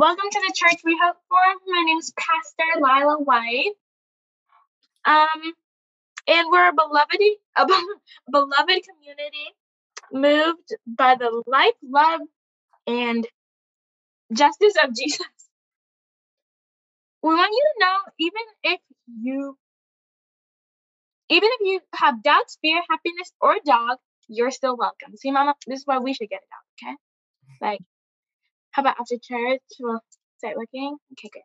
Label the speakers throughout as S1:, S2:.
S1: Welcome to the Church We Hope For. My name is Pastor Lila White. Um, and we're a beloved, a beloved community moved by the life, love, and justice of Jesus. We want you to know, even if you even if you have doubts, fear, happiness, or dog, you're still welcome. See, Mama, this is why we should get it out, okay? Like, how about after church we'll start looking? Okay, good.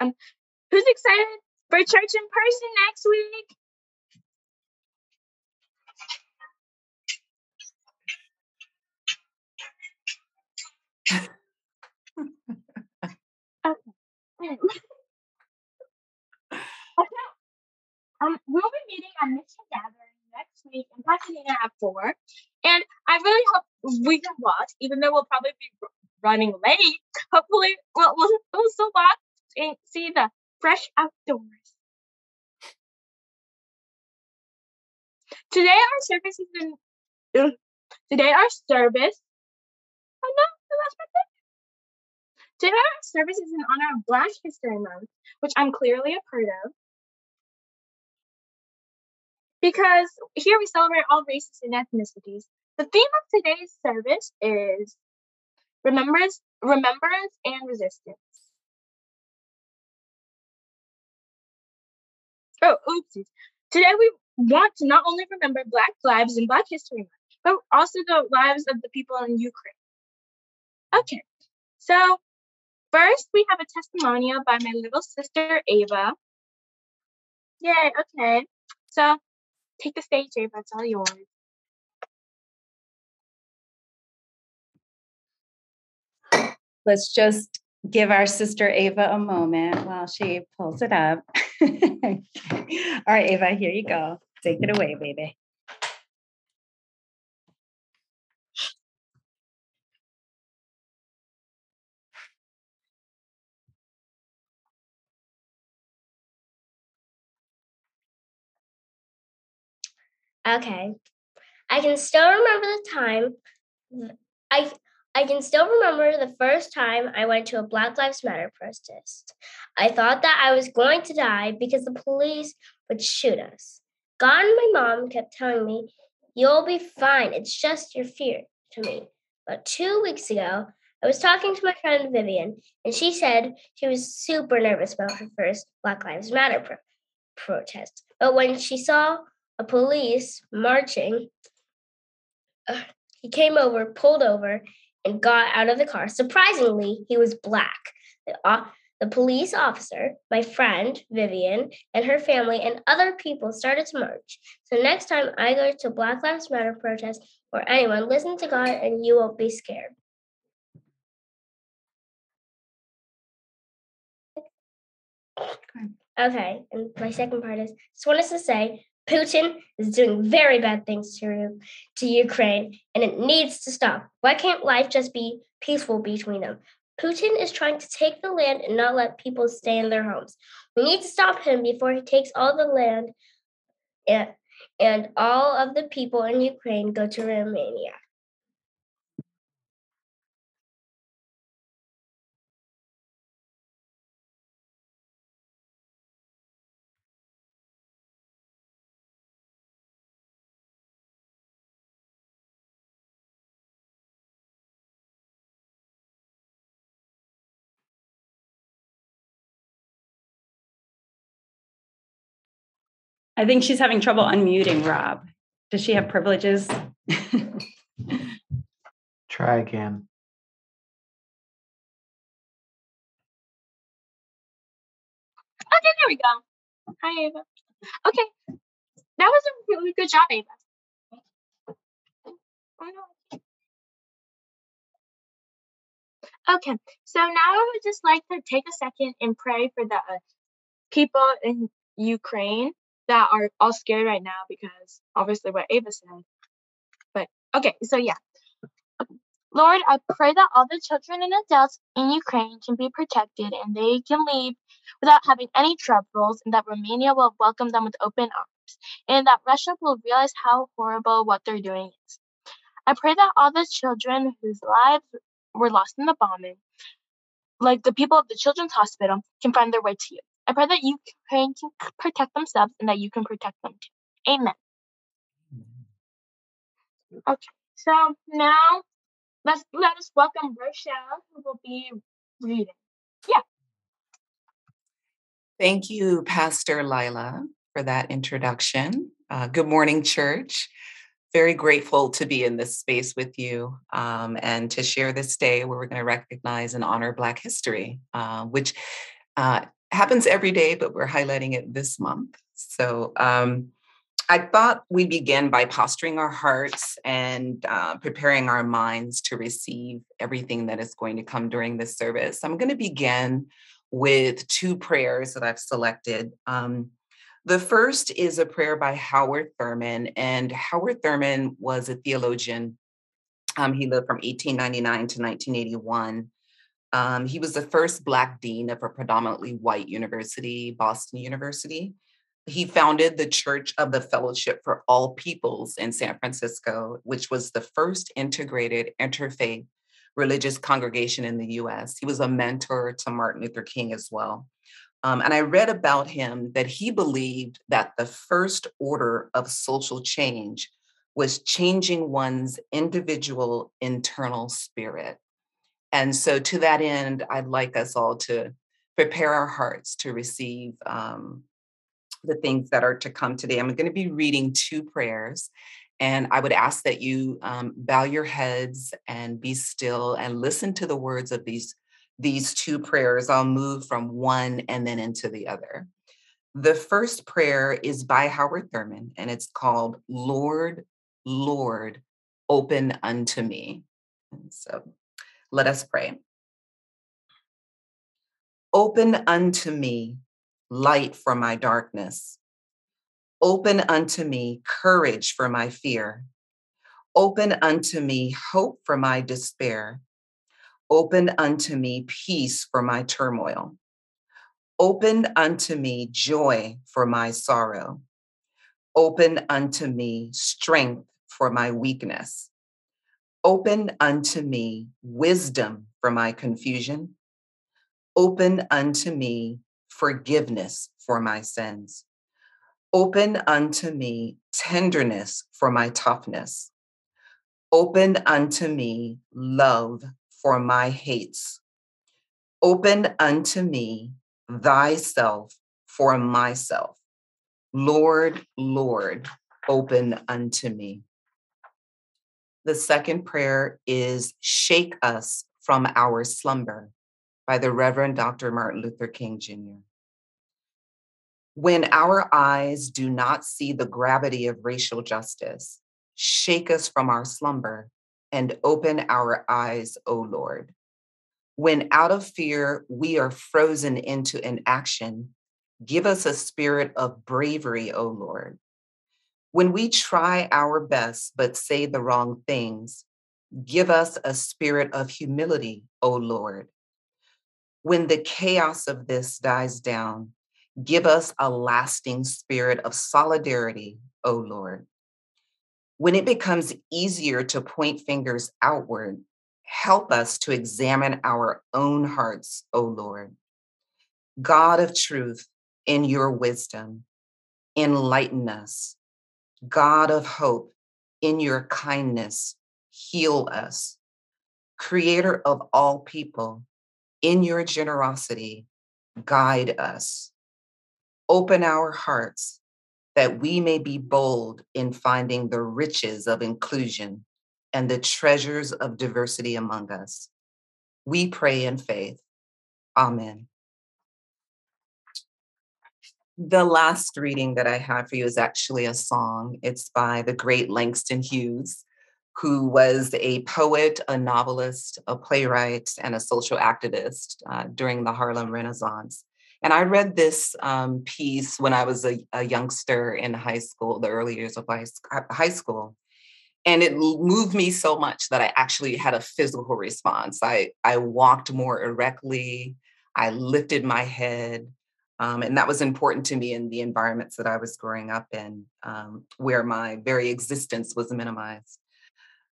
S1: Um, who's excited for church in person next week? okay. Um, we'll be meeting at Mission Gathering week in Pasadena at four, and I really hope we can watch, even though we'll probably be running late. Hopefully, we'll we'll, we'll still watch and see the fresh outdoors. Today our service is in. Today our service. Oh no, lost my pen. Today our service is in honor of Black History Month, which I'm clearly a part of because here we celebrate all races and ethnicities. The theme of today's service is remembrance, remembrance and resistance. Oh, oopsies. Today we want to not only remember Black lives and Black History Month, but also the lives of the people in Ukraine. Okay, so first we have a testimonial by my little sister Ava. Yay, okay. So Take the stage, Ava. It's all yours.
S2: Let's just give our sister Ava a moment while she pulls it up. all right, Ava, here you go. Take it away, baby.
S3: Okay. I can still remember the time I I can still remember the first time I went to a Black Lives Matter protest. I thought that I was going to die because the police would shoot us. God and my mom kept telling me, You'll be fine. It's just your fear to me. But two weeks ago, I was talking to my friend Vivian, and she said she was super nervous about her first Black Lives Matter pro- protest. But when she saw a police marching. Uh, he came over, pulled over, and got out of the car. Surprisingly, he was black. The, uh, the police officer, my friend Vivian, and her family and other people started to march. So next time I go to Black Lives Matter protest or anyone, listen to God and you won't be scared. Okay, and my second part is just wanted to say Putin is doing very bad things to, to Ukraine, and it needs to stop. Why can't life just be peaceful between them? Putin is trying to take the land and not let people stay in their homes. We need to stop him before he takes all the land and, and all of the people in Ukraine go to Romania.
S2: I think she's having trouble unmuting Rob. Does she have privileges?
S4: Try again.
S1: Okay, there we go. Hi, Ava. Okay, that was a really good job, Ava. Okay, so now I would just like to take a second and pray for the people in Ukraine that are all scared right now because obviously what Ava said. But okay, so yeah. Lord, I pray that all the children and adults in Ukraine can be protected and they can leave without having any troubles, and that Romania will welcome them with open arms, and that Russia will realize how horrible what they're doing is. I pray that all the children whose lives were lost in the bombing, like the people of the Children's Hospital, can find their way to you. I pray that you can protect themselves and that you can protect them too. Amen. Okay, so now let's let us welcome Rochelle, who will be reading. Yeah.
S5: Thank you, Pastor Lila, for that introduction. Uh, good morning, church. Very grateful to be in this space with you um, and to share this day where we're going to recognize and honor Black history, uh, which uh, happens every day, but we're highlighting it this month. So um, I thought we begin by posturing our hearts and uh, preparing our minds to receive everything that is going to come during this service. I'm going to begin with two prayers that I've selected. Um, the first is a prayer by Howard Thurman, and Howard Thurman was a theologian. Um, he lived from 1899 to 1981. Um, he was the first Black dean of a predominantly white university, Boston University. He founded the Church of the Fellowship for All Peoples in San Francisco, which was the first integrated interfaith religious congregation in the US. He was a mentor to Martin Luther King as well. Um, and I read about him that he believed that the first order of social change was changing one's individual internal spirit. And so, to that end, I'd like us all to prepare our hearts to receive um, the things that are to come today. I'm going to be reading two prayers, and I would ask that you um, bow your heads and be still and listen to the words of these, these two prayers. I'll move from one and then into the other. The first prayer is by Howard Thurman, and it's called Lord, Lord, open unto me. And so let us pray. Open unto me light for my darkness. Open unto me courage for my fear. Open unto me hope for my despair. Open unto me peace for my turmoil. Open unto me joy for my sorrow. Open unto me strength for my weakness. Open unto me wisdom for my confusion. Open unto me forgiveness for my sins. Open unto me tenderness for my toughness. Open unto me love for my hates. Open unto me thyself for myself. Lord, Lord, open unto me. The second prayer is Shake Us from Our Slumber by the Reverend Dr. Martin Luther King Jr. When our eyes do not see the gravity of racial justice, shake us from our slumber and open our eyes, O Lord. When out of fear we are frozen into inaction, give us a spirit of bravery, O Lord. When we try our best but say the wrong things, give us a spirit of humility, O Lord. When the chaos of this dies down, Give us a lasting spirit of solidarity, O Lord. When it becomes easier to point fingers outward, help us to examine our own hearts, O Lord. God of truth, in your wisdom, enlighten us. God of hope, in your kindness, heal us. Creator of all people, in your generosity, guide us open our hearts that we may be bold in finding the riches of inclusion and the treasures of diversity among us. We pray in faith. Amen. The last reading that I have for you is actually a song. It's by the great Langston Hughes, who was a poet, a novelist, a playwright, and a social activist uh, during the Harlem Renaissance. And I read this um, piece when I was a, a, youngster in high school, the early years of high school. And it moved me so much that I actually had a physical response. I, I walked more erectly, I lifted my head. Um, and that was important to me in the environments that I was growing up in, um, where my very existence was minimized.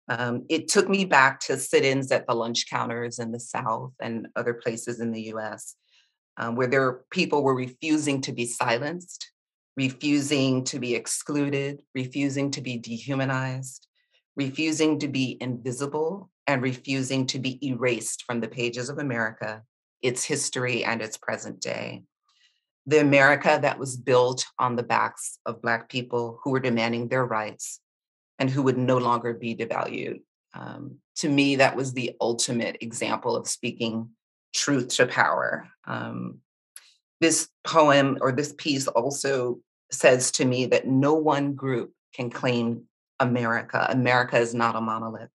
S5: Um, it took me back to sit ins at the lunch counters in the South and other places in the US um, where there people were refusing to be silenced, refusing to be excluded, refusing to be dehumanized, refusing to be invisible, and refusing to be erased from the pages of America, its history, and its present day. The America that was built on the backs of Black people who were demanding their rights and who would no longer be devalued. Um, to me, that was the ultimate example of speaking truth to power. Um, this poem or this piece also says to me that no one group can claim America. America is not a monolith.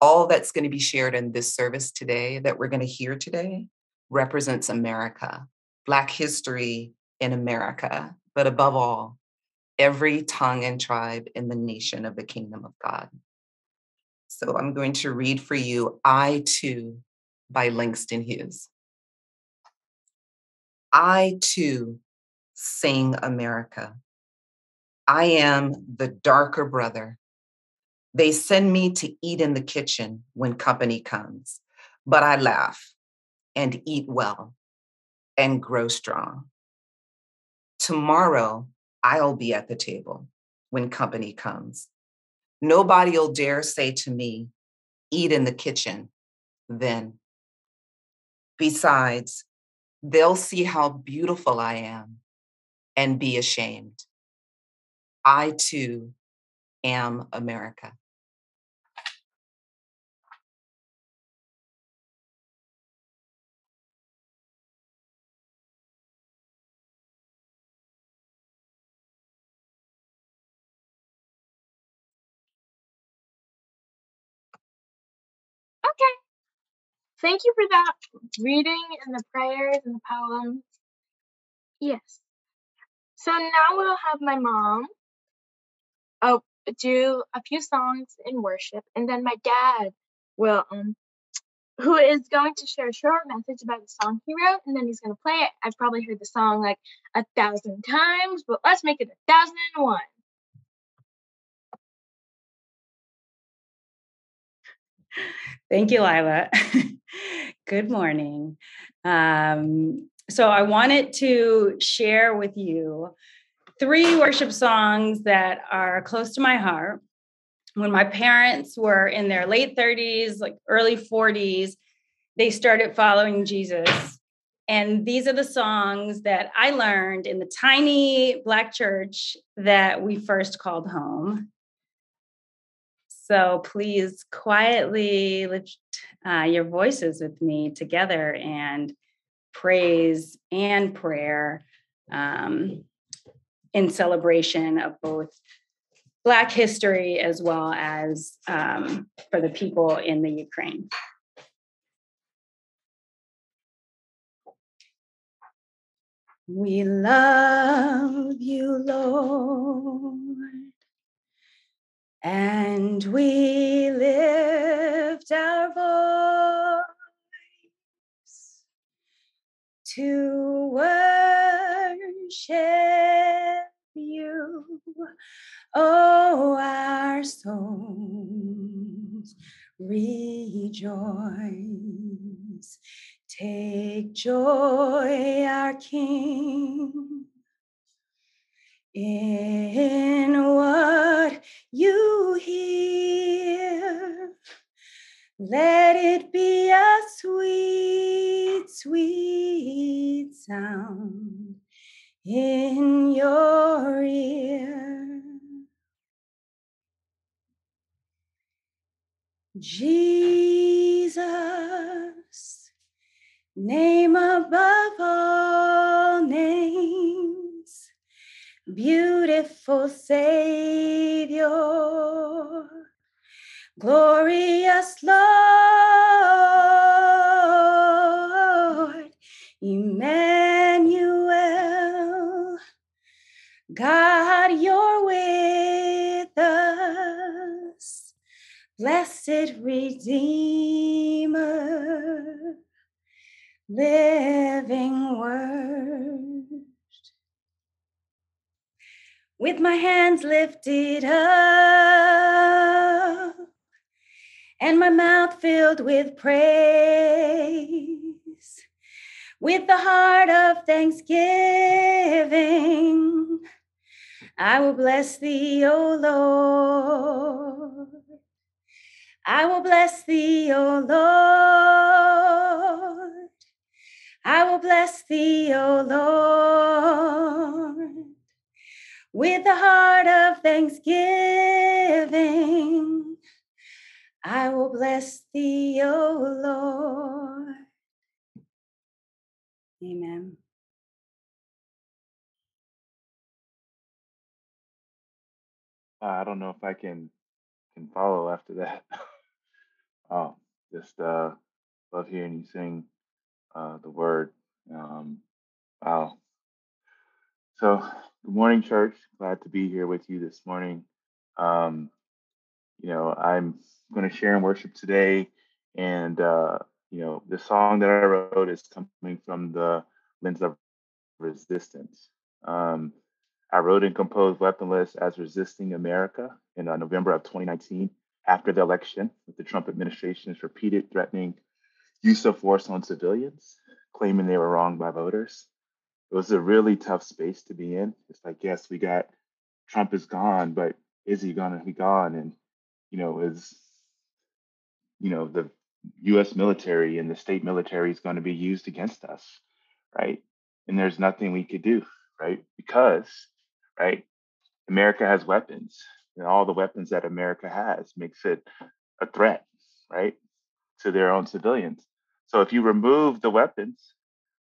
S5: All that's going to be shared in this service today, that we're going to hear today, represents America, Black history in America, but above all, every tongue and tribe in the nation of the kingdom of God. So I'm going to read for you I Too by Langston Hughes. I too sing America. I am the darker brother. They send me to eat in the kitchen when company comes, but I laugh and eat well and grow strong. Tomorrow, I'll be at the table when company comes. Nobody'll dare say to me, eat in the kitchen then. Besides, they'll see how beautiful I am and be ashamed. I too am America.
S1: Okay. Thank you for that reading and the prayers and the poems. Yes. So now we'll have my mom uh, do a few songs in worship, and then my dad will, um, who is going to share a short message about the song he wrote, and then he's going to play it. I've probably heard the song like a thousand times, but let's make it a thousand and one.
S2: Thank you, Lila. Good morning. Um, so, I wanted to share with you three worship songs that are close to my heart. When my parents were in their late 30s, like early 40s, they started following Jesus. And these are the songs that I learned in the tiny Black church that we first called home. So please quietly lift uh, your voices with me together and praise and prayer um, in celebration of both Black history as well as um, for the people in the Ukraine. We love you, Lord and we lift our voice to worship you. Oh, our souls rejoice. Take joy, our King in what you hear. Let it be a sweet, sweet sound in your ear. Jesus, name above all names beautiful Savior, glorious Lord, Emmanuel, God, you're with us, blessed Redeemer, living Word with my hands lifted up and my mouth filled with praise. With the heart of thanksgiving, I will bless thee, O Lord. I will bless thee, O Lord. I will bless thee, O Lord. With a heart of thanksgiving, I will bless thee, O Lord. Amen.
S6: I don't know if I can can follow after that. oh, just uh, love hearing you sing uh, the word. Um, wow. So, good morning, church. Glad to be here with you this morning. Um, you know, I'm going to share in worship today, and uh, you know, the song that I wrote is coming from the lens of resistance. Um, I wrote and composed Weaponless as Resisting America in uh, November of 2019 after the election, with the Trump administration's repeated threatening use of force on civilians, claiming they were wronged by voters. It was a really tough space to be in. It's like, yes, we got Trump is gone, but is he to be gone? And, you know, is, you know, the US military and the state military is going to be used against us, right? And there's nothing we could do, right? Because right? America has weapons, and all the weapons that America has makes it a threat, right, to their own civilians. So if you remove the weapons,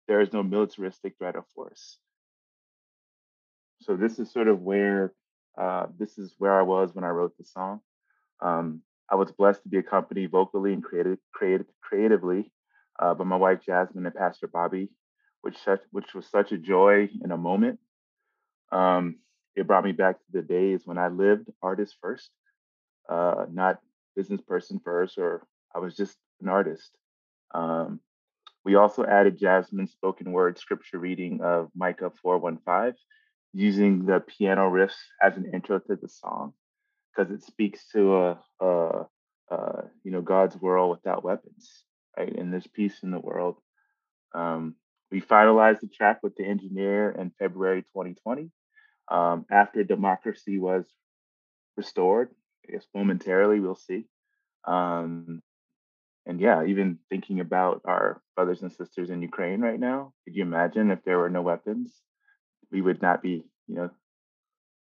S6: there is no militaristic threat of force. So this is sort of where uh, this is where I was when I wrote the song. Um, I was blessed to be accompanied vocally and creative, creative, creatively uh, by my wife Jasmine and Pastor Bobby, which such, which was such a joy in a moment. Um, it brought me back to the days when I lived artist first, uh, not business person first, or I was just an artist. Um, we also added Jasmine's spoken word scripture reading of Micah 415, using the piano riffs as an intro to the song, because it speaks to a, a, a, you know God's world without weapons, right? And there's peace in the world. Um, we finalized the track with the engineer in February 2020, um, after democracy was restored. I guess momentarily, we'll see. Um, and yeah, even thinking about our brothers and sisters in Ukraine right now, could you imagine if there were no weapons? We would not be, you know,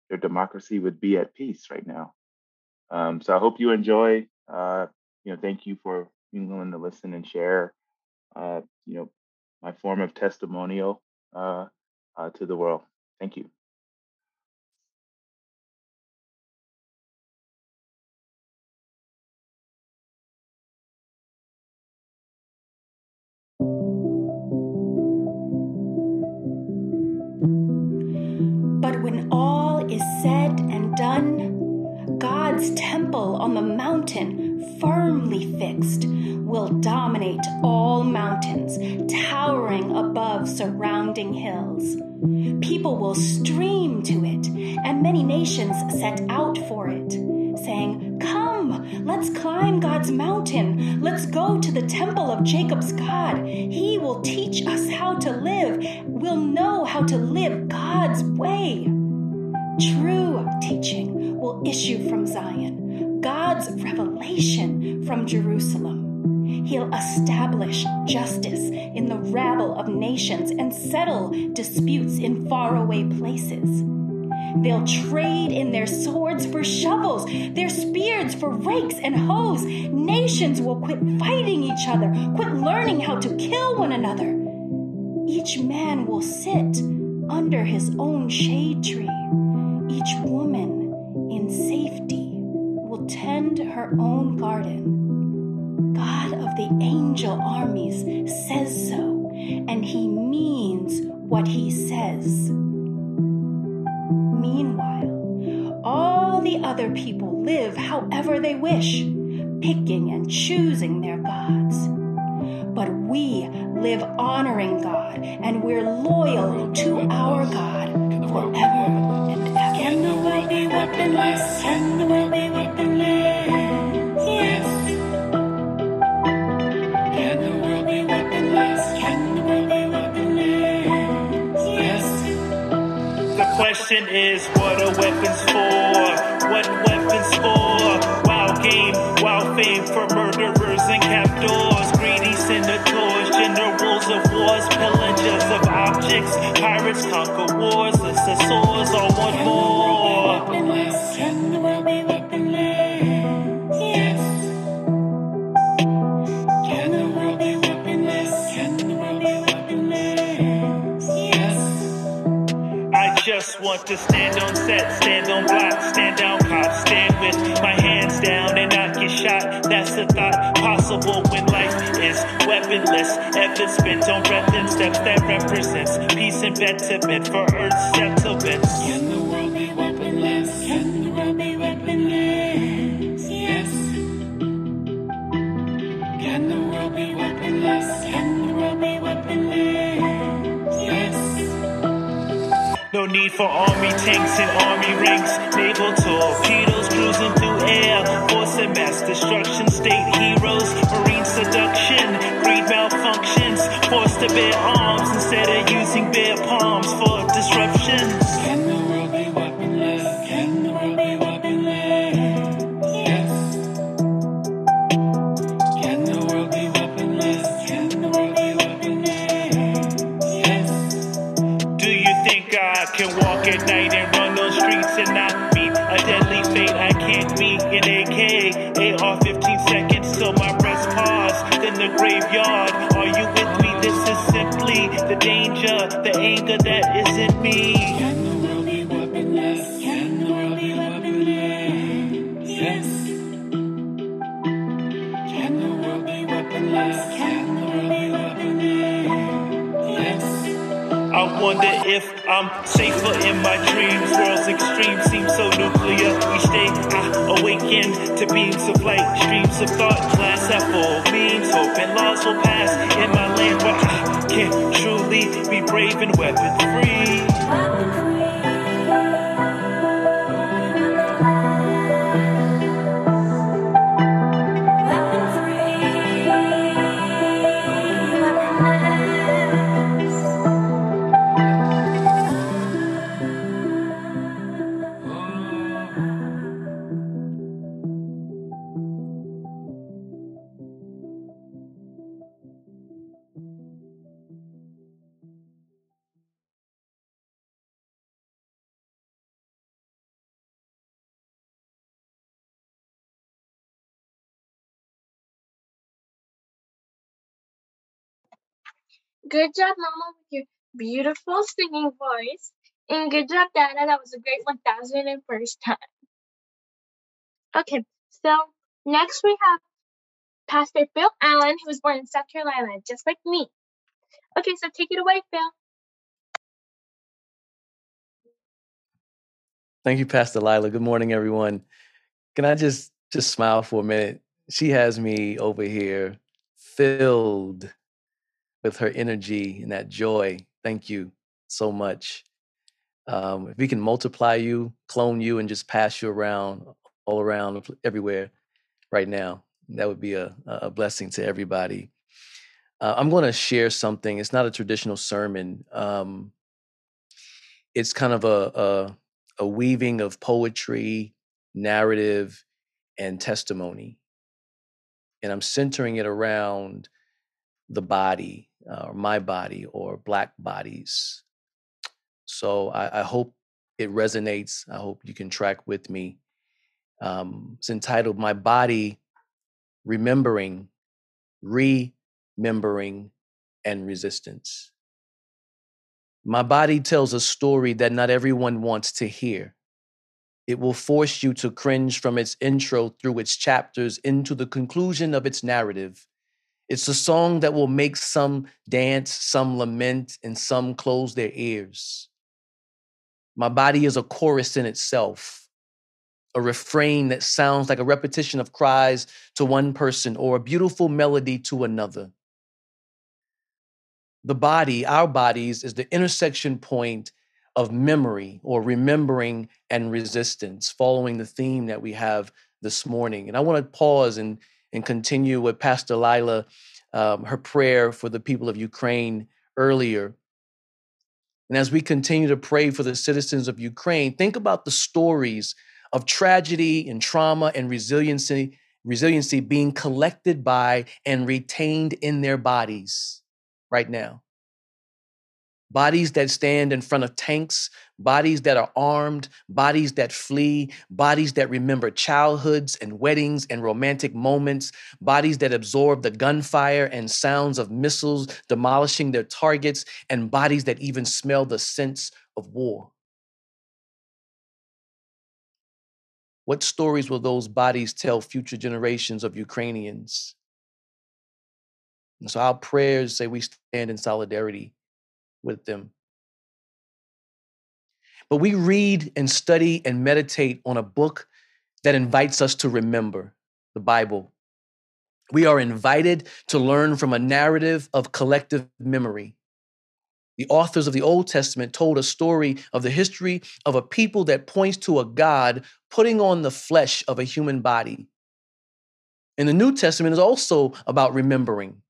S6: their democracy would be at peace right now. Um, so I hope you enjoy. Uh, you know, thank you for being willing to listen and share. Uh, you know, my form of testimonial uh, uh to the world. Thank you.
S7: God's temple on the mountain, firmly fixed, will dominate all mountains, towering above surrounding hills. People will stream to it, and many nations set out for it, saying, Come, let's climb God's mountain. Let's go to the temple of Jacob's God. He will teach us how to live. We'll know how to live God's way. True teaching will issue from Zion, God's revelation from Jerusalem. He'll establish justice in the rabble of nations and settle disputes in faraway places. They'll trade in their swords for shovels, their spears for rakes and hoes. Nations will quit fighting each other, quit learning how to kill one another. Each man will sit under his own shade tree. Each woman in safety will tend her own garden. God of the angel armies says so, and he means what he says. Meanwhile, all the other people live however they wish, picking and choosing their gods. But we live honoring God, and we're loyal to our God forever can the world be weaponless? Can the world be weaponless? Yes. Can the world be weaponless? Can the world be weaponless? Yes.
S8: The question is, what are weapons for? What weapons for? Wow, game fame for murderers and captors, greedy senators, generals of wars, pillagers of objects, pirates conquer wars, all want more.
S7: Can be weaponless? Yes. Can the world be weaponless? Can the world be weaponless? Yes.
S8: I just want to stand on set, stand on block, stand down cops, stand with my hands down possible when life is weaponless. Effort spent on breath and steps that represents peace and betterment for Earth's settlements.
S7: Can the world be weaponless? Can the world be weaponless? Yes. Can the world be weaponless? Can the world be weaponless? Yes.
S8: No need for army tanks and army ranks. Naval torpedoes cruising through air. Force and mass destruction. State heroes. Marine seduction. Greed malfunctions. Forced to bear arms instead of using bare palms for disruptions. AK. AR 15 seconds till my breath pause. Then the graveyard. Are you with me? This is simply the danger, the anger that isn't me.
S7: Can the world be weaponless? Can the world be weaponless? Yes. Can the world be weaponless? Can the world be weaponless? Yes.
S8: I wonder if I'm safer in my dreams. World's extreme seems so nuclear. Each day I awaken to beams of light, streams of thought, glass at full beams. Hope and laws will pass in my land where I can truly be brave and weapon free.
S1: Good job, Mama, with your beautiful singing voice. And good job, Dada. That was a great 1001st time. Okay, so next we have Pastor Phil Allen, who was born in South Carolina, just like me. Okay, so take it away, Phil.
S9: Thank you, Pastor Lila. Good morning, everyone. Can I just just smile for a minute? She has me over here filled with her energy and that joy. Thank you so much. Um, if we can multiply you, clone you, and just pass you around all around everywhere right now, that would be a, a blessing to everybody. Uh, I'm going to share something. It's not a traditional sermon. Um, it's kind of a, a a weaving of poetry, narrative, and testimony. And I'm centering it around the body, uh, or my body, or Black bodies. So I, I, hope it resonates. I hope you can track with me. Um, it's entitled My Body Remembering, Remembering, and Resistance. My body tells a story that not everyone wants to hear. It will force you to cringe from its intro through its chapters into the conclusion of its narrative. It's a song that will make some dance, some lament, and some close their ears. My body is a chorus in itself, a refrain that sounds like a repetition of cries to one person or a beautiful melody to another the body, our bodies, is the intersection point of memory or remembering and resistance, following the theme that we have this morning. And I want to pause and, and continue with Pastor Lila, um, her prayer for the people of Ukraine earlier. And as we continue to pray for the citizens of Ukraine, think about the stories of tragedy and trauma and resiliency, resiliency being collected by and retained in their bodies right now bodies that stand in front of tanks, bodies that are armed, bodies that flee, bodies that remember childhoods and weddings and romantic moments, bodies that absorb the gunfire and sounds of missiles demolishing their targets, and bodies that even smell the scents of war. What stories will those bodies tell future generations of Ukrainians? And so our prayers say we stand in solidarity with them. But we read and study and meditate on a book that invites us to remember the Bible. We are invited to learn from a narrative of collective memory. The authors of the Old Testament told a story of the history of a people that points to a God putting on the flesh of a human body. And the New Testament is also about remembering.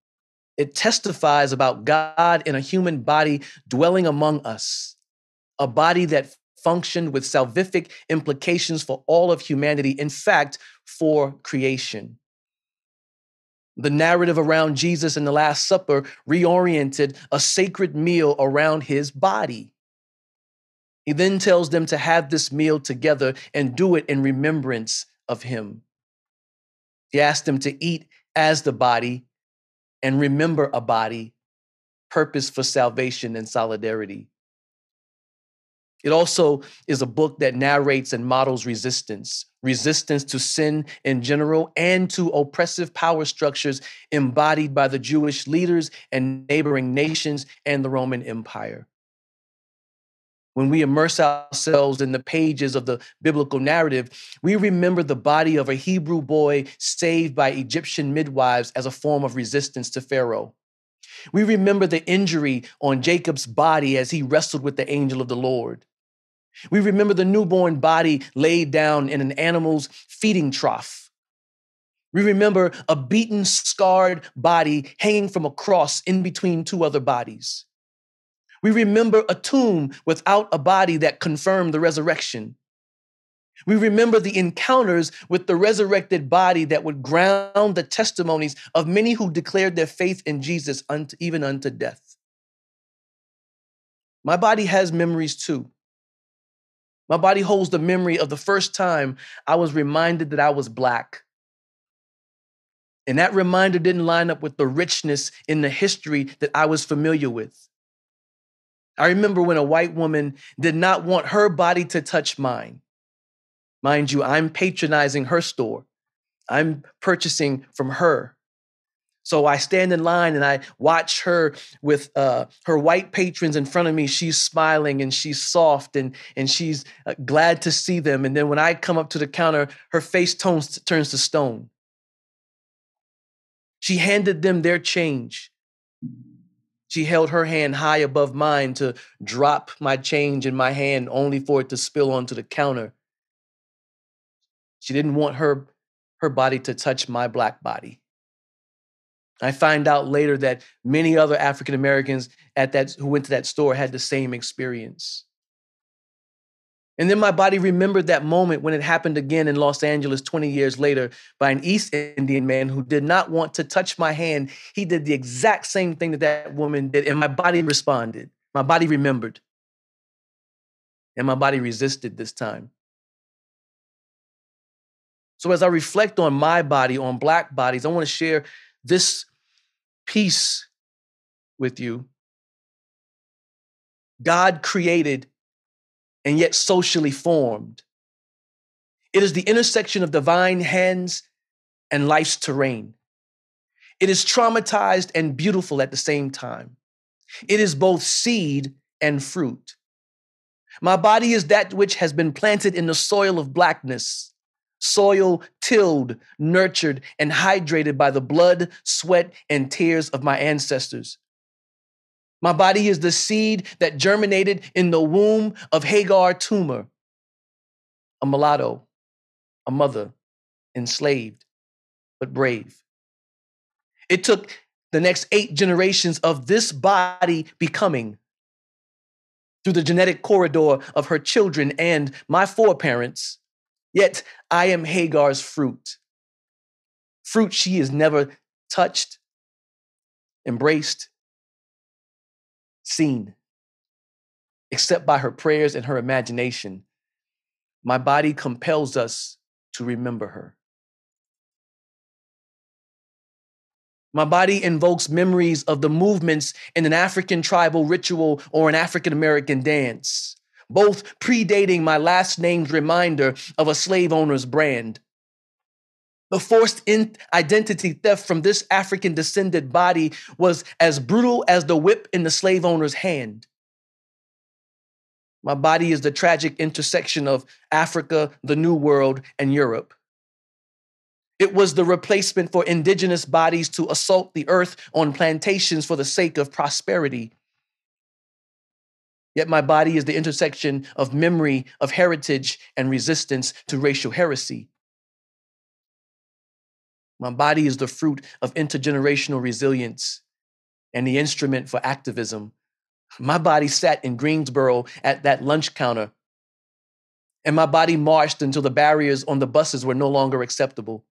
S9: It testifies about God in a human body dwelling among us, a body that functioned with salvific implications for all of humanity, in fact, for creation. The narrative around Jesus and the Last Supper reoriented a sacred meal around his body. He then tells them to have this meal together and do it in remembrance of him. He asked them to eat as the body and remember a body, purpose for salvation and solidarity. It also is a book that narrates and models resistance resistance to sin in general and to oppressive power structures embodied by the Jewish leaders and neighboring nations and the Roman Empire. When we immerse ourselves in the pages of the biblical narrative, we remember the body of a Hebrew boy saved by Egyptian midwives as a form of resistance to Pharaoh. We remember the injury on Jacob's body as he wrestled with the angel of the Lord. We remember the newborn body laid down in an animal's feeding trough. We remember a beaten, scarred body hanging from a cross in between two other bodies. We remember a tomb without a body that confirmed the resurrection. We remember the encounters with the resurrected body that would ground the testimonies of many who declared their faith in Jesus unto, even unto death. My body has memories too. My body holds the memory of the first time I was reminded that I was Black. And that reminder didn't line up with the richness in the history that I was familiar with. I remember when a white woman did not want her body to touch mine. Mind you, I'm patronizing her store. I'm purchasing from her. So I stand in line and I watch her with uh, her white patrons in front of me. She's smiling and she's soft and, and she's uh, glad to see them. And then when I come up to the counter, her face tones, turns to stone. She handed them their change. She held her hand high above mine to drop my change in my hand, only for it to spill onto the counter. She didn't want her, her body to touch my black body. I find out later that many other African Americans at that who went to that store had the same experience. And then my body remembered that moment when it happened again in Los Angeles 20 years later by an East Indian man who did not want to touch my hand. He did the exact same thing that that woman did, and my body responded. My body remembered. And my body resisted this time. So, as I reflect on my body, on Black bodies, I want to share this piece with you. God created and yet socially formed. It is the intersection of divine hands and life's terrain. It is traumatized and beautiful at the same time. It is both seed and fruit. My body is that which has been planted in the soil of blackness, soil tilled, nurtured, and hydrated by the blood, sweat, and tears of my ancestors. My body is the seed that germinated in the womb of Hagar Toomer, a mulatto, a mother, enslaved, but brave. It took the next eight generations of this body becoming through the genetic corridor of her children and my foreparents. Yet I am Hagar's fruit. Fruit she has never touched, embraced, seen, except by her prayers and her imagination. My body compels us to remember her. My body invokes memories of the movements in an African tribal ritual or an African American dance, both predating my last name's reminder of a slave owner's brand. The forced identity theft from this African descended body was as brutal as the whip in the slave owner's hand. My body is the tragic intersection of Africa, the New World, and Europe. It was the replacement for indigenous bodies to assault the earth on plantations for the sake of prosperity. Yet my body is the intersection of memory, of heritage, and resistance to racial heresy. My body is the fruit of intergenerational resilience and the instrument for activism. My body sat in Greensboro at that lunch counter, and my body marched until the barriers on the buses were no longer acceptable.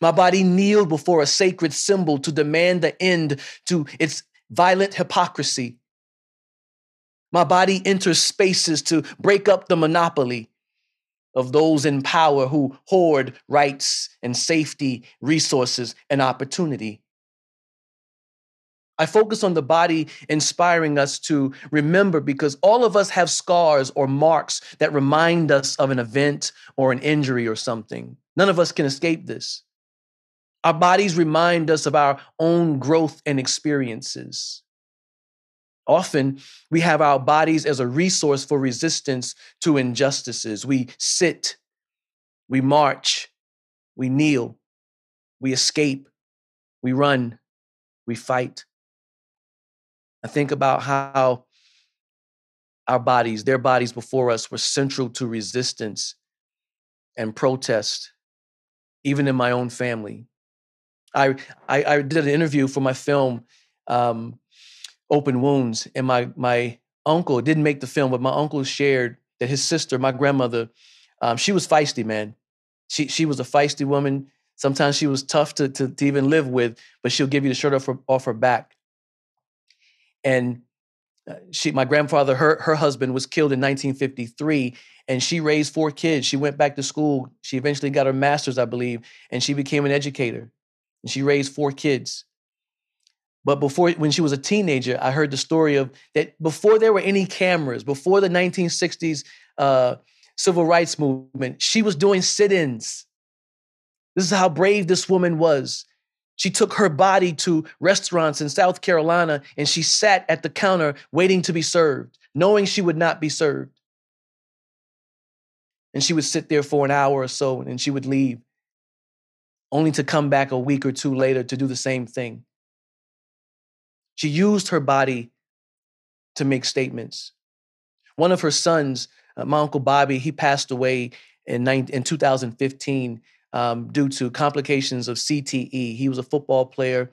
S9: My body kneeled before a sacred symbol to demand the end to its violent hypocrisy. My body enters spaces to break up the monopoly of those in power who hoard rights and safety, resources, and opportunity. I focus on the body inspiring us to remember because all of us have scars or marks that remind us of an event or an injury or something. None of us can escape this. Our bodies remind us of our own growth and experiences. Often, we have our bodies as a resource for resistance to injustices. We sit, we march, we kneel, we escape, we run, we fight. I think about how our bodies, their bodies before us, were central to resistance and protest, even in my own family. I, I, I did an interview for my film, um, Open Wounds, and my my uncle didn't make the film, but my uncle shared that his sister, my grandmother, um, she was feisty, man. She she was a feisty woman. Sometimes she was tough to, to, to even live with, but she'll give you the shirt off her, off her back. And uh, she, my grandfather, her her husband was killed in 1953, and she raised four kids. She went back to school. She eventually got her master's, I believe, and she became an educator and she raised four kids. But before, when she was a teenager, I heard the story of that before there were any cameras, before the 1960s uh, civil rights movement, she was doing sit ins. This is how brave this woman was. She took her body to restaurants in South Carolina and she sat at the counter waiting to be served, knowing she would not be served. And she would sit there for an hour or so and she would leave only to come back a week or two later to do the same thing. She used her body to make statements. One of her sons, uh, my uncle Bobby, he passed away in, 19, in 2015 um, due to complications of CTE. He was a football player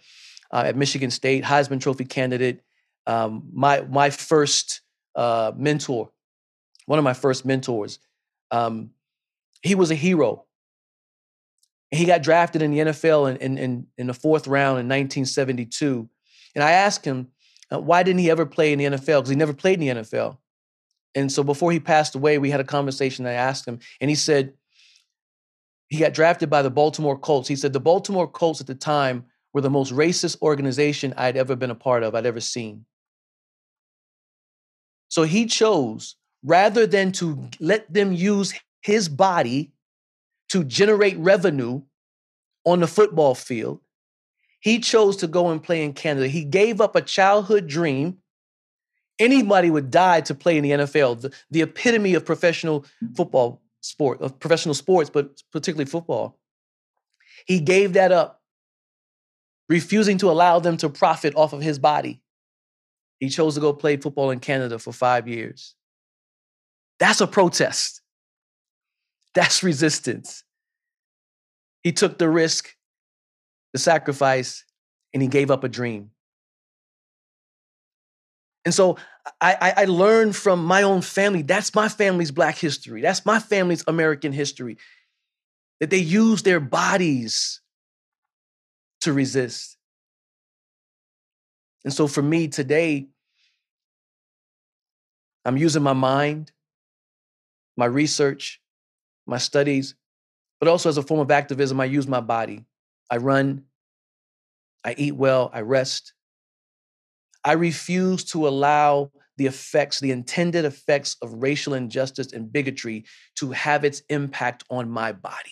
S9: uh, at Michigan State, Heisman Trophy candidate. Um, my my first uh, mentor, one of my first mentors. Um, he was a hero he got drafted in the NFL in, in, in, the fourth round in 1972. And I asked him, uh, why didn't he ever play in the NFL? Because he never played in the NFL. And so before he passed away, we had a conversation. I asked him, and he said, he got drafted by the Baltimore Colts. He said, the Baltimore Colts at the time were the most racist organization I'd ever been a part of, I'd ever seen. So he chose, rather than to let them use his body to generate revenue on the football field. He chose to go and play in Canada. He gave up a childhood dream. Anybody would die to play in the NFL, the, the epitome of professional football sport, of professional sports, but particularly football. He gave that up, refusing to allow them to profit off of his body. He chose to go play football in Canada for five years. That's a protest. That's resistance. He took the risk, the sacrifice, and he gave up a dream. And so I, I, learned from my own family. That's my family's Black history. That's my family's American history. That they use their bodies to resist. And so for me today, I'm using my mind, my research, my studies, but also as a form of activism, I use my body. I run, I eat well, I rest. I refuse to allow the effects, the intended effects of racial injustice and bigotry to have its impact on my body.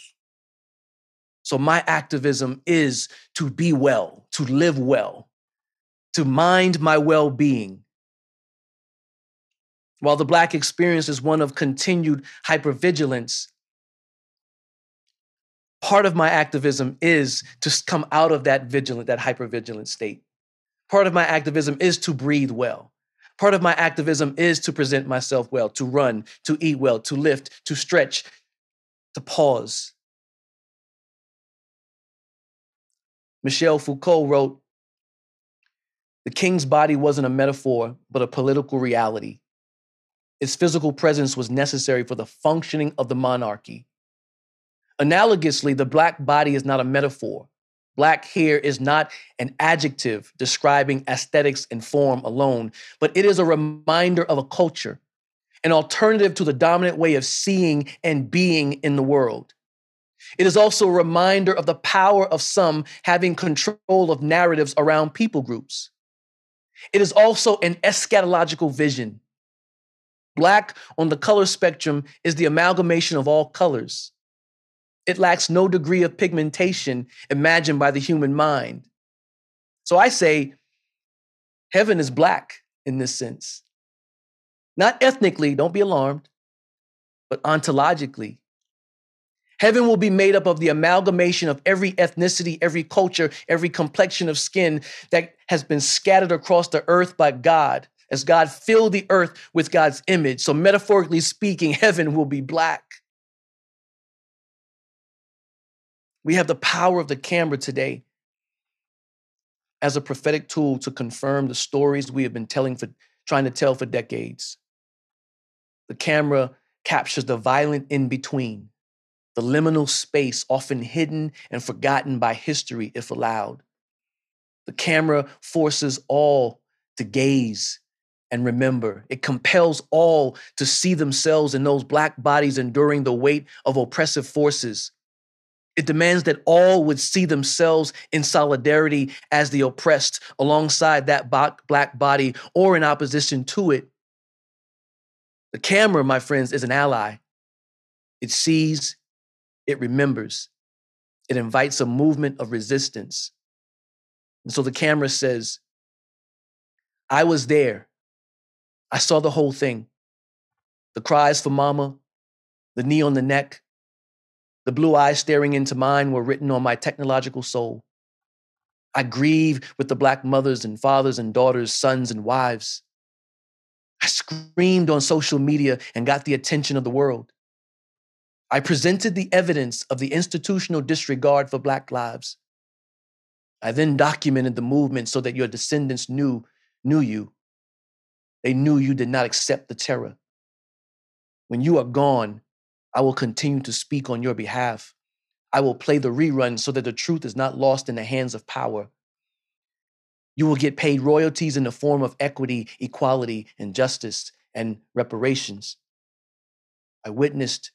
S9: So, my activism is to be well, to live well, to mind my well being. While the Black experience is one of continued hypervigilance, part of my activism is to come out of that vigilant, that hypervigilant state. Part of my activism is to breathe well. Part of my activism is to present myself well, to run, to eat well, to lift, to stretch, to pause. Michel Foucault wrote The king's body wasn't a metaphor, but a political reality. Its physical presence was necessary for the functioning of the monarchy. Analogously, the black body is not a metaphor. Black hair is not an adjective describing aesthetics and form alone, but it is a reminder of a culture, an alternative to the dominant way of seeing and being in the world. It is also a reminder of the power of some having control of narratives around people groups. It is also an eschatological vision. Black on the color spectrum is the amalgamation of all colors. It lacks no degree of pigmentation imagined by the human mind. So I say, heaven is black in this sense. Not ethnically, don't be alarmed, but ontologically. Heaven will be made up of the amalgamation of every ethnicity, every culture, every complexion of skin that has been scattered across the earth by God as God filled the earth with God's image. So, metaphorically speaking, heaven will be black. We have the power of the camera today as a prophetic tool to confirm the stories we have been telling for trying to tell for decades. The camera captures the violent in between, the liminal space often hidden and forgotten by history if allowed. The camera forces all to gaze and remember. It compels all to see themselves in those black bodies enduring the weight of oppressive forces it demands that all would see themselves in solidarity as the oppressed alongside that black body or in opposition to it. The camera, my friends, is an ally. It sees, it remembers, it invites a movement of resistance. And so the camera says, I was there. I saw the whole thing. The cries for mama, the knee on the neck, the blue eyes staring into mine were written on my technological soul. I grieve with the black mothers and fathers and daughters, sons and wives. I screamed on social media and got the attention of the world. I presented the evidence of the institutional disregard for Black lives. I then documented the movement so that your descendants knew, knew you. They knew you did not accept the terror. When you are gone, I will continue to speak on your behalf. I will play the rerun so that the truth is not lost in the hands of power. You will get paid royalties in the form of equity, equality, and justice and reparations. I witnessed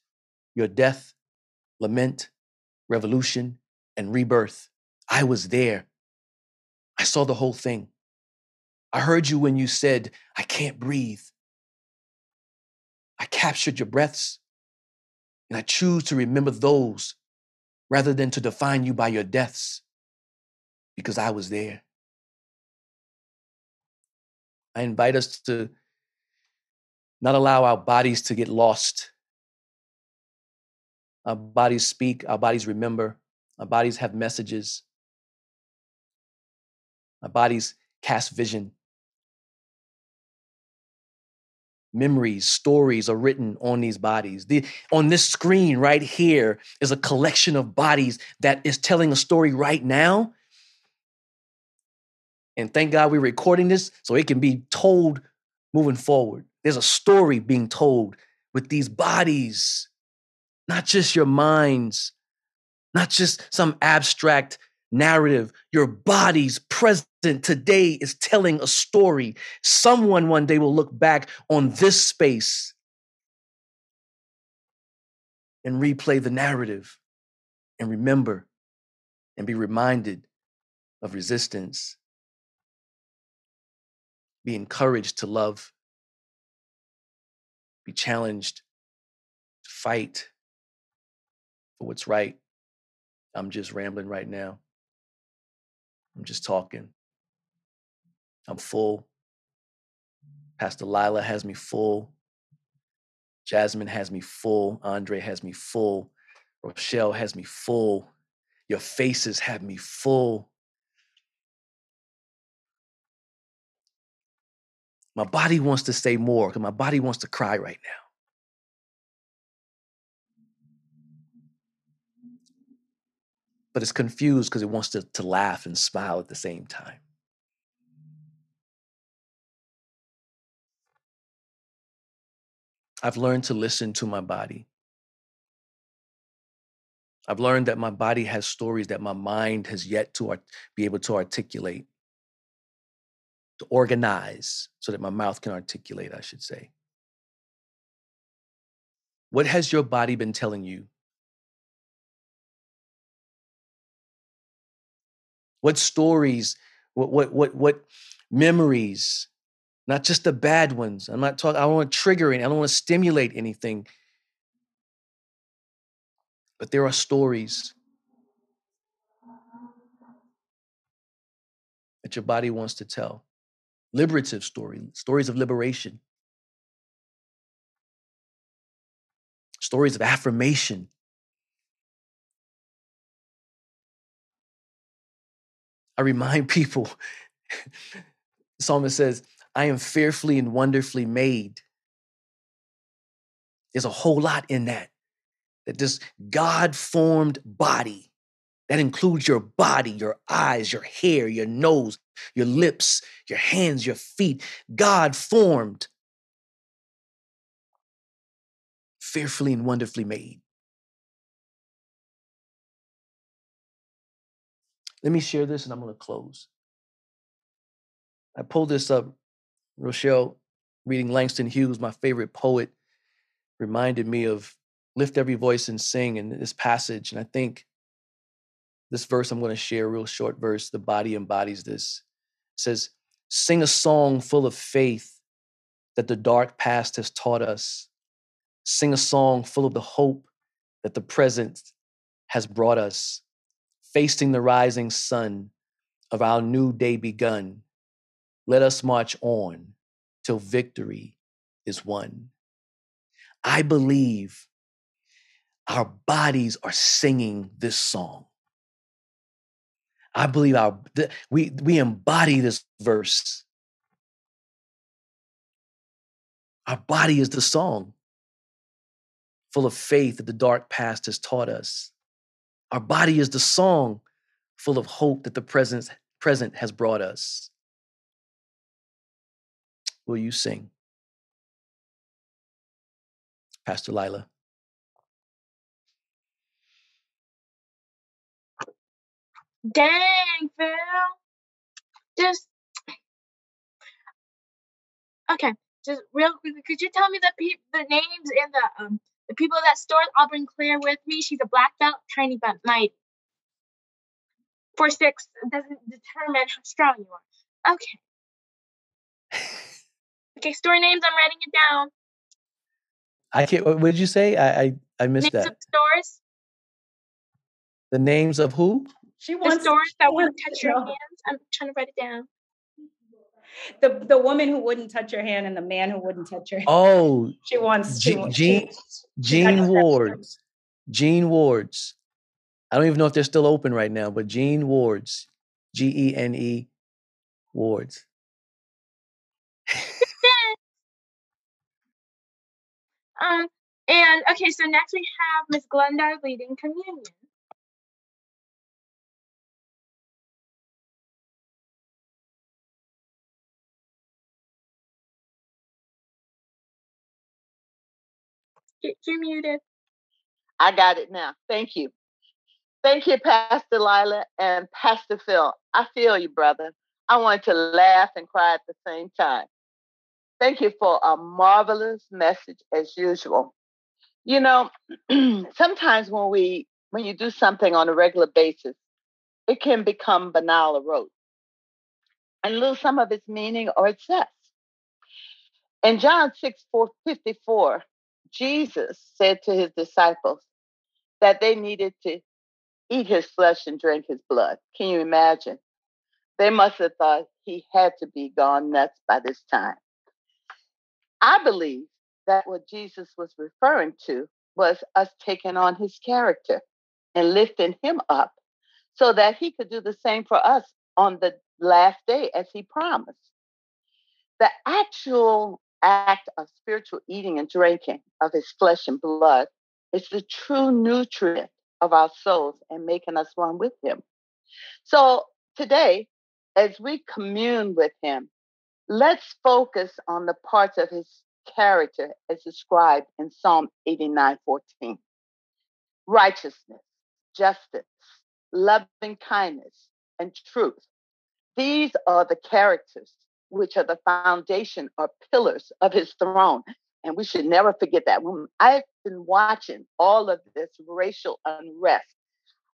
S9: your death, lament, revolution, and rebirth. I was there. I saw the whole thing. I heard you when you said, I can't breathe. I captured your breaths. And I choose to remember those rather than to define you by your deaths because I was there. I invite us to not allow our bodies to get lost. Our bodies speak, our bodies remember, our bodies have messages, our bodies cast vision. Memories, stories are written on these bodies. The, on this screen right here is a collection of bodies that is telling a story right now. And thank God we're recording this so it can be told moving forward. There's a story being told with these bodies, not just your minds, not just some abstract narrative. Your body's present today is telling a story. Someone one day will look back on this space and replay the narrative and remember and be reminded of resistance. Be encouraged to love. Be challenged to fight for what's right. I'm just rambling right now. I'm just talking. I'm full. Pastor Lila has me full. Jasmine has me full. Andre has me full. Rochelle has me full. Your faces have me full. My body wants to say more because my body wants to cry right now. But it's confused because it wants to, to laugh and smile at the same time. I've learned to listen to my body. I've learned that my body has stories that my mind has yet to art- be able to articulate, to organize so that my mouth can articulate, I should say. What has your body been telling you? What stories, what, what, what, what memories, not just the bad ones. I'm not talking, I don't want to trigger any, I don't want to stimulate anything but there are stories that your body wants to tell. Liberative stories, stories of liberation, stories of affirmation. I remind people, the psalmist says, I am fearfully and wonderfully made. There's a whole lot in that that this God formed body, that includes your body, your eyes, your hair, your nose, your lips, your hands, your feet, God formed, fearfully and wonderfully made. Let me share this and I'm going to close. I pulled this up, Rochelle, reading Langston Hughes, my favorite poet, reminded me of lift every voice and sing in this passage. And I think this verse I'm going to share, real short verse, the body embodies this. It says, Sing a song full of faith that the dark past has taught us. Sing a song full of the hope that the present has brought us, facing the rising sun of our new day begun. Let us march on till victory is won. I believe our bodies are singing this song. I believe our we we embody this verse. Our body is the song, full of faith that the dark past has taught us. Our body is the song, full of hope that the present present has brought us. Will you sing, Pastor Lila?
S1: Dang, Phil. Just okay. Just real quickly, could you tell me the pe- the names and the um the people that stored Auburn Claire with me? She's a black belt, tiny but mighty. Four six doesn't determine how strong you are. Okay. Okay, store names. I'm writing it down.
S9: I can't. What did you say? I I, I missed
S1: names
S9: that.
S1: of stores.
S9: The names of who?
S2: She
S1: The
S2: wants
S1: stores that wouldn't touch your hands. I'm trying to write it down.
S2: the the woman who wouldn't touch your hand and the man who wouldn't touch your hand.
S9: Oh,
S2: She wants she,
S9: Jean
S2: wants-
S9: Jean,
S2: she-
S9: Jean Wards. Jean Wards. I don't even know if they're still open right now, but Jean Wards. G E N E Wards.
S1: Um, and okay, so next we have Miss Glenda leading communion. You're muted.
S10: I got it now. Thank you. Thank you, Pastor Lila and Pastor Phil. I feel you, brother. I want to laugh and cry at the same time. Thank you for a marvelous message as usual. You know, sometimes when we when you do something on a regular basis, it can become banal or rote and lose some of its meaning or its zest. In John 6 4, 54, Jesus said to his disciples that they needed to eat his flesh and drink his blood. Can you imagine? They must have thought he had to be gone nuts by this time. I believe that what Jesus was referring to was us taking on his character and lifting him up so that he could do the same for us on the last day as he promised. The actual act of spiritual eating and drinking of his flesh and blood is the true nutrient of our souls and making us one with Him. So today, as we commune with Him, let's focus on the parts of His character as described in Psalm 89 14 righteousness, justice, loving kindness, and truth. These are the characters which are the foundation or pillars of his throne. And we should never forget that. When I've been watching all of this racial unrest,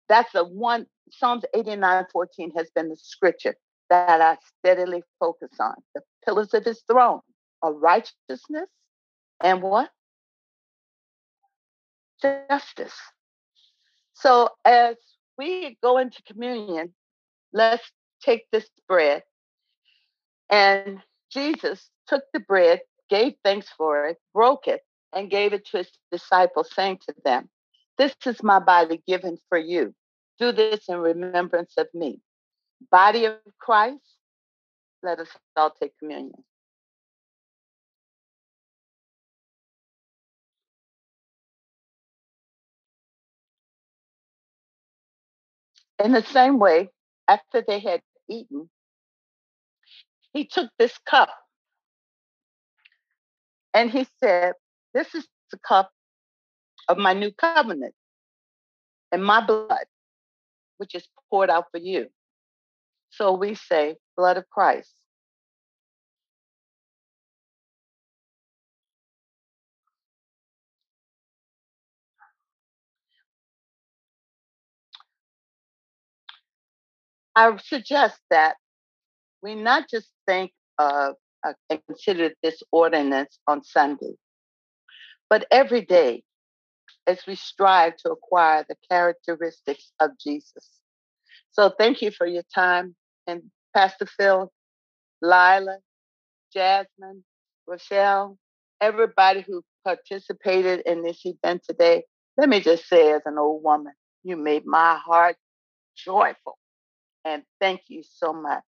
S10: that's the one Psalms 89 14 has been the scripture that I steadily focus on. The pillars of his throne are righteousness and what? Justice. So as we go into communion, let's take this bread. And Jesus took the bread, gave thanks for it, broke it, and gave it to his disciples, saying to them, This is my body given for you. Do this in remembrance of me. Body of Christ, let us all take communion. In the same way, after they had eaten, he took this cup and he said, This is the cup of my new covenant and my blood, which is poured out for you. So we say, Blood of Christ. I suggest that we not just think of uh, and consider this ordinance on Sunday, but every day as we strive to acquire the characteristics of Jesus. So thank you for your time. And Pastor Phil, Lila, Jasmine, Rochelle, everybody who participated in this event today, let me just say, as an old woman, you made my heart joyful. And thank you so much.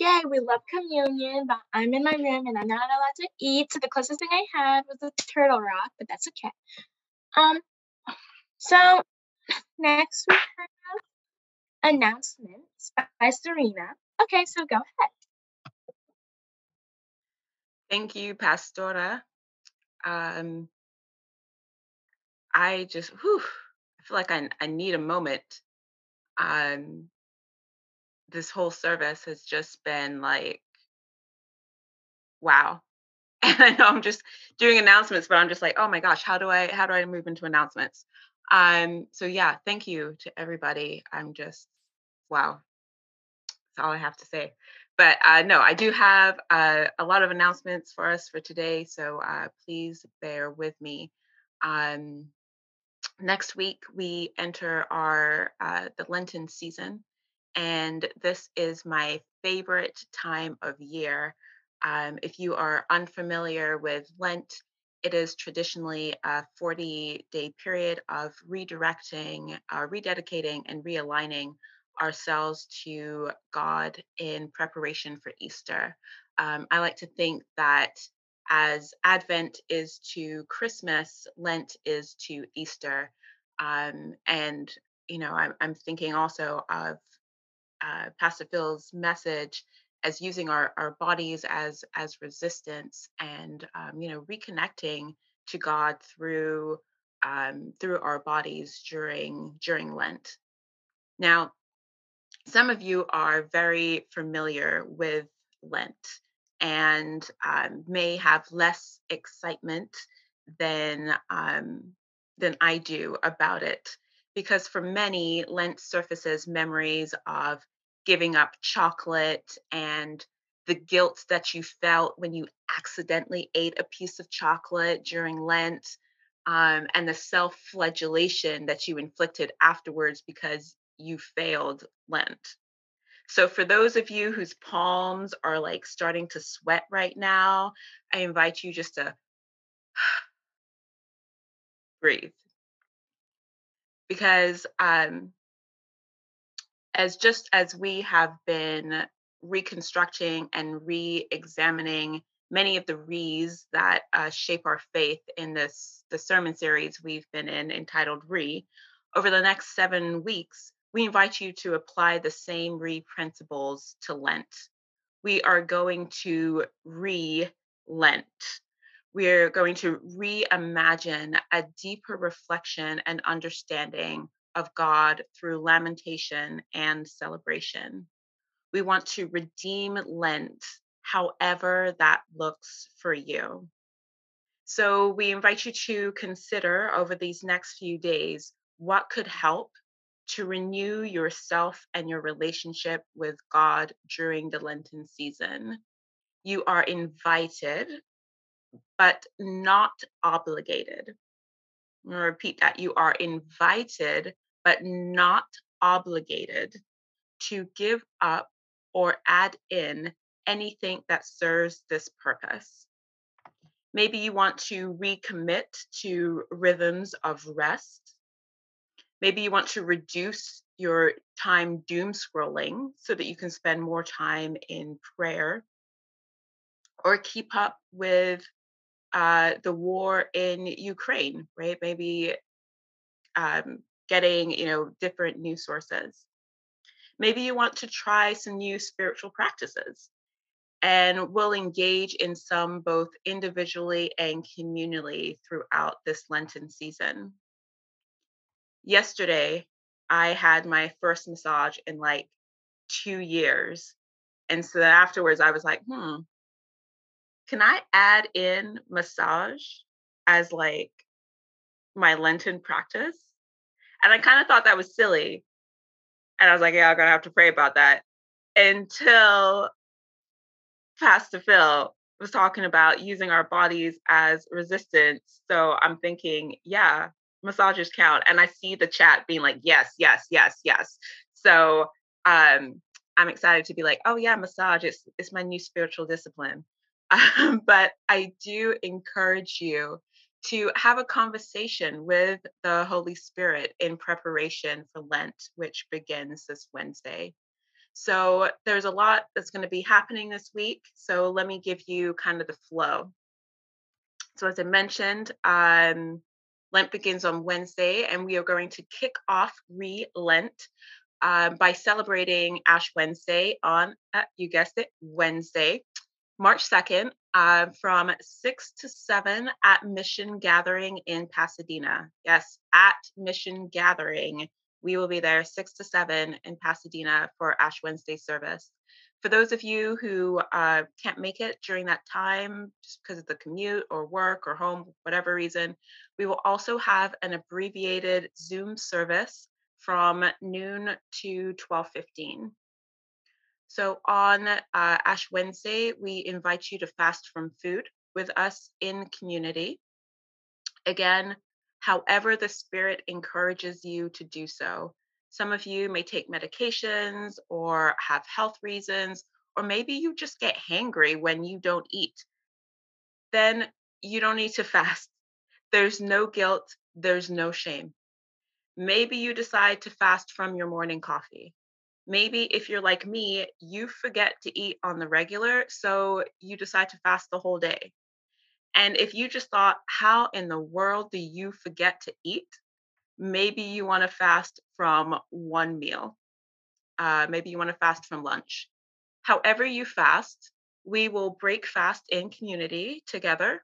S1: Yay, we love communion, but I'm in my room and I'm not allowed to eat. So the closest thing I had was a turtle rock, but that's okay. Um, so next we have announcements by Serena. Okay, so go ahead.
S11: Thank you, Pastora. Um, I just, whew, I feel like I, I need a moment. Um, this whole service has just been like, wow. And I know I'm just doing announcements, but I'm just like, oh my gosh, how do I how do I move into announcements? Um, so yeah, thank you to everybody. I'm just wow. That's all I have to say but uh, no, I do have uh, a lot of announcements for us for today, so uh, please bear with me. Um, next week we enter our uh, the Lenten season, and this is my favorite time of year. Um, if you are unfamiliar with Lent, it is traditionally a 40 day period of redirecting, uh, rededicating, and realigning ourselves to God in preparation for Easter. Um, I like to think that as Advent is to Christmas, Lent is to Easter. Um, and you know, I'm, I'm thinking also of uh, Pastor Phil's message as using our, our bodies as as resistance and um, you know reconnecting to God through um, through our bodies during during Lent. Now, some of you are very familiar with Lent and um, may have less excitement than um, than I do about it, because for many, Lent surfaces memories of giving up chocolate and the guilt that you felt when you accidentally ate a piece of chocolate during Lent, um, and the self flagellation that you inflicted afterwards because you failed Lent. So, for those of you whose palms are like starting to sweat right now, I invite you just to breathe. Because um, as just as we have been reconstructing and re examining many of the re's that uh, shape our faith in this the sermon series we've been in entitled re over the next seven weeks we invite you to apply the same re principles to lent. We are going to re lent we're going to reimagine a deeper reflection and understanding of god through lamentation and celebration we want to redeem lent however that looks for you. So we invite you to consider over these next few days what could help to renew yourself and your relationship with God during the Lenten season. You are invited, but not obligated. I'm going to repeat that. You are invited, but not obligated to give up or add in anything that serves this purpose. Maybe you want to recommit to rhythms of rest. Maybe you want to reduce your time doom scrolling so that you can spend more time in prayer or keep up with uh, the war in Ukraine, right? Maybe um, getting you know different new sources. Maybe you want to try some new spiritual practices and we'll engage in some both individually and communally throughout this Lenten season. Yesterday, I had my first massage in like two years. And so afterwards, I was like, hmm, can I add in massage as like my Lenten practice? And I kind of thought that was silly. And I was like, yeah, I'm going to have to pray about that until Pastor Phil was talking about using our bodies as resistance. So I'm thinking, yeah, massages count. And I see the chat being like, yes, yes, yes, yes. So um, I'm excited to be like, oh yeah, massage is it's my new spiritual discipline. Um, but I do encourage you to have a conversation with the Holy Spirit in preparation for Lent, which begins this Wednesday. So there's a lot that's going to be happening this week. So let me give you kind of the flow. So as I mentioned, um, Lent begins on Wednesday, and we are going to kick off re-Lent um, by celebrating Ash Wednesday on, uh, you guessed it, Wednesday, March 2nd, uh, from 6 to 7 at Mission Gathering in Pasadena. Yes, at Mission Gathering we will be there 6 to 7 in Pasadena for Ash Wednesday service. For those of you who uh, can't make it during that time, just because of the commute or work or home, whatever reason, we will also have an abbreviated Zoom service from noon to 12:15. So on uh, Ash Wednesday, we invite you to fast from food with us in community. Again, however the Spirit encourages you to do so. Some of you may take medications or have health reasons, or maybe you just get hangry when you don't eat. Then you don't need to fast. There's no guilt, there's no shame. Maybe you decide to fast from your morning coffee. Maybe if you're like me, you forget to eat on the regular, so you decide to fast the whole day. And if you just thought, how in the world do you forget to eat? maybe you want to fast from one meal. Uh, maybe you want to fast from lunch. However, you fast, we will break fast in community together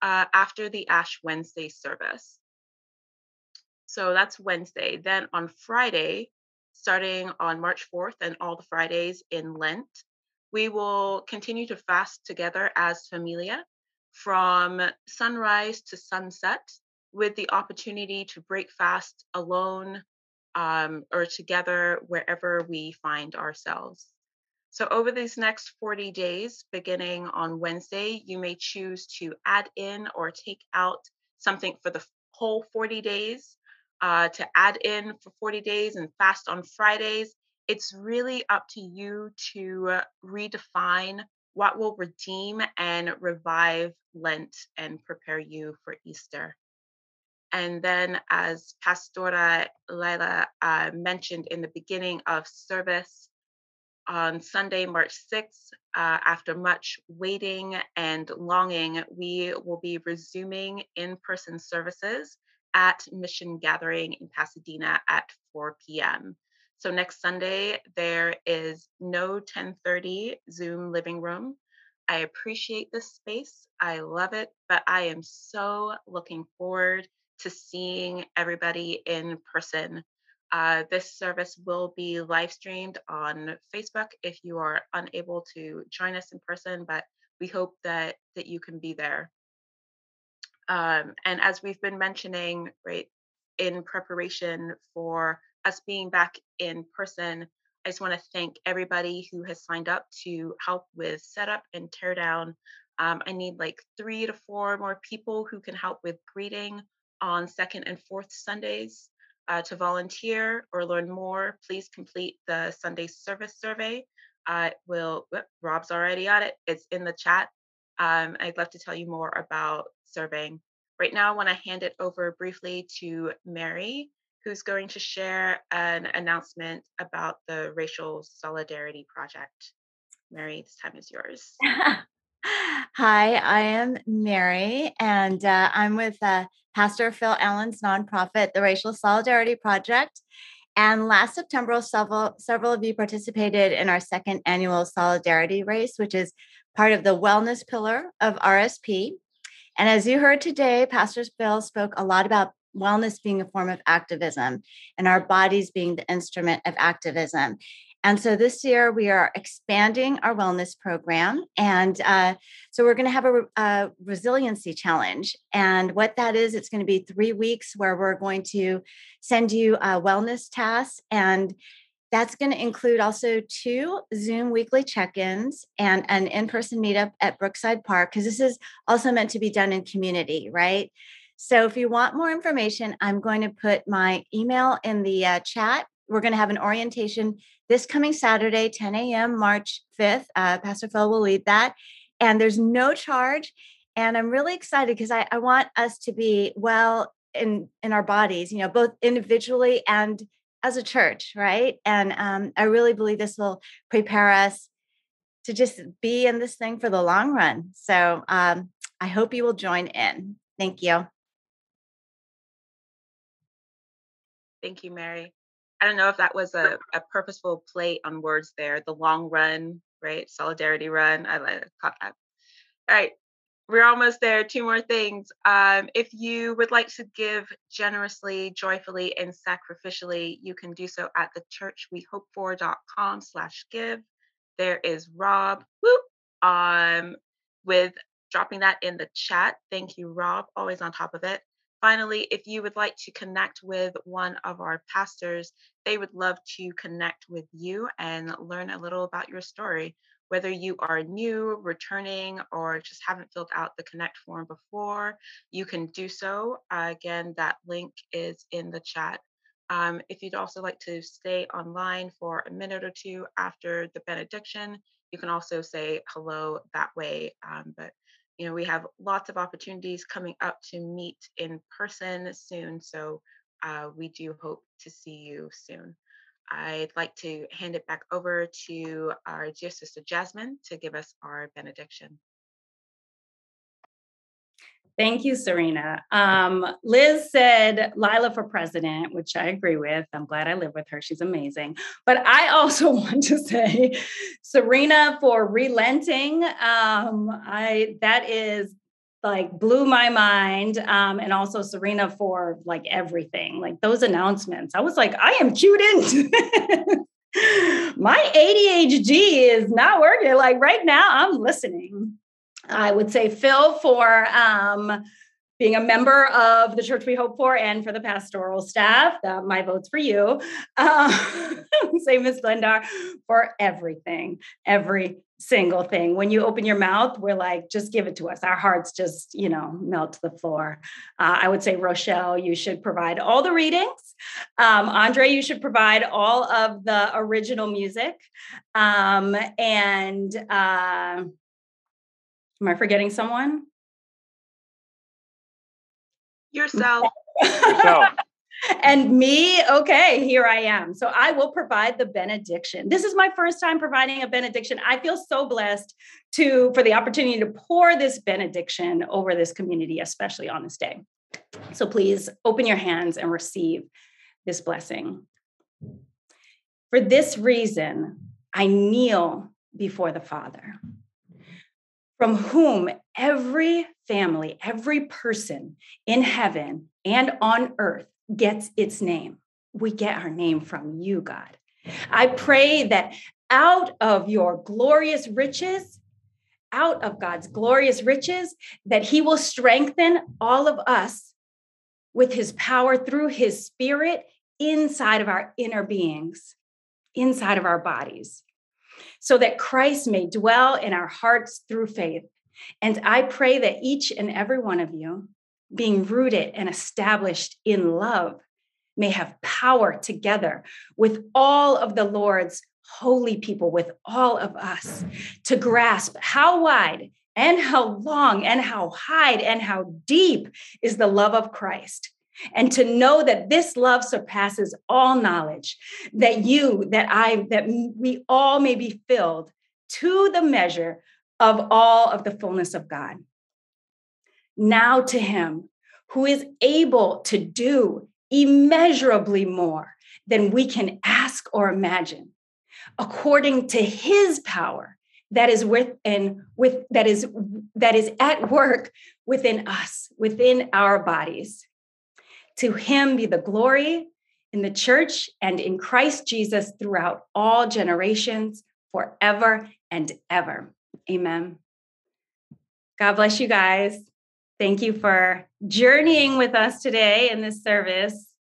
S11: uh, after the Ash Wednesday service. So that's Wednesday. Then on Friday, starting on March 4th and all the Fridays in Lent, we will continue to fast together as familia from sunrise to sunset with the opportunity to break fast alone um, or together wherever we find ourselves. So, over these next 40 days, beginning on Wednesday, you may choose to add in or take out something for the whole 40 days, uh, to add in for 40 days and fast on Fridays. It's really up to you to redefine what will redeem and revive Lent and prepare you for Easter. And then, as Pastora Lila uh, mentioned in the beginning of service, on Sunday, March 6th, uh, after much waiting and longing, we will be resuming in person services at Mission Gathering in Pasadena at 4 p.m. So next Sunday there is no 10:30 Zoom living room. I appreciate this space. I love it, but I am so looking forward to seeing everybody in person. Uh, this service will be live streamed on Facebook if you are unable to join us in person, but we hope that that you can be there. Um, and as we've been mentioning, right, in preparation for us being back in person, I just want to thank everybody who has signed up to help with setup and teardown. Um, I need like three to four more people who can help with greeting on second and fourth Sundays. Uh, to volunteer or learn more, please complete the Sunday service survey. I will, whoop, Rob's already on it. It's in the chat. Um, I'd love to tell you more about serving. Right now, I want to hand it over briefly to Mary, who's going to share an announcement about the Racial Solidarity Project. Mary, this time is yours.
S12: Hi, I am Mary, and uh, I'm with uh, Pastor Phil Allen's nonprofit, the Racial Solidarity Project. And last September, several, several of you participated in our second annual Solidarity Race, which is part of the wellness pillar of RSP. And as you heard today, Pastor Phil spoke a lot about wellness being a form of activism and our bodies being the instrument of activism. And so this year we are expanding our wellness program. And uh, so we're going to have a, a, resiliency challenge. And what that is, it's going to be three weeks where we're going to send you uh, wellness tasks. And that's going to include also two Zoom weekly check ins and an in person meetup at Brookside Park, because this is also meant to be done in community, right? So if you want more information, I'm going to put my email in the uh, chat. We're going to have an orientation this coming Saturday, 10 a.m., March 5th. Uh, Pastor Phil will lead that. And there's no charge. And I'm really excited because I, I want us to be well in, in our bodies, you know, both individually and as a church, right? And um, I really believe this will prepare us to just be in this thing for the long run. So um, I hope you will join in. Thank you.
S11: Thank you, Mary. I don't know if that was a, a purposeful play on words there. The long run, right? Solidarity run. I like caught that. All right. We're almost there. Two more things. Um, if you would like to give generously, joyfully, and sacrificially, you can do so at the churchwehopefor.com slash give. There is Rob whoop, um, with dropping that in the chat. Thank you, Rob. Always on top of it. Finally, if you would like to connect with one of our pastors, they would love to connect with you and learn a little about your story. Whether you are new, returning, or just haven't filled out the Connect form before, you can do so. Uh, again, that link is in the chat. Um, if you'd also like to stay online for a minute or two after the benediction, you can also say hello that way. Um, but you know, we have lots of opportunities coming up to meet in person soon. So uh, we do hope to see you soon. I'd like to hand it back over to our dear sister Jasmine to give us our benediction.
S2: Thank you, Serena. Um, Liz said Lila for president, which I agree with. I'm glad I live with her. She's amazing. But I also want to say Serena for relenting. Um, I that is like blew my mind um, and also serena for like everything like those announcements i was like i am cued into my adhd is not working like right now i'm listening I would say Phil for um, being a member of the church we hope for and for the pastoral staff. My vote's for you. Uh, same as Glenda for everything, every single thing. When you open your mouth, we're like, just give it to us. Our hearts just, you know, melt to the floor. Uh, I would say, Rochelle, you should provide all the readings. Um, Andre, you should provide all of the original music. Um, and uh, Am I forgetting someone?
S11: Yourself.
S6: Yourself.
S2: and me, okay, here I am. So I will provide the benediction. This is my first time providing a benediction. I feel so blessed to for the opportunity to pour this benediction over this community, especially on this day. So please open your hands and receive this blessing. For this reason, I kneel before the Father from whom every family, every person in heaven and on earth gets its name. We get our name from you, God. I pray that out of your glorious riches, out of God's glorious riches, that He will strengthen all of us with His power through His Spirit inside of our inner beings, inside of our bodies so that Christ may dwell in our hearts through faith. And I pray that each and every one of you, being rooted and established in love, may have power together with all of the Lord's holy people, with all of us, to grasp how wide and how long and how high and how deep is the love of Christ. And to know that this love surpasses all knowledge that you that i that we all may be filled to the measure of all of the fullness of god now to him who is able to do immeasurably more than we can ask or imagine according to his power that is within with that is that is at work within us within our bodies to him be the glory in the church and in Christ Jesus throughout all generations, forever and ever. Amen. God bless you guys. Thank you for journeying with us today in this service.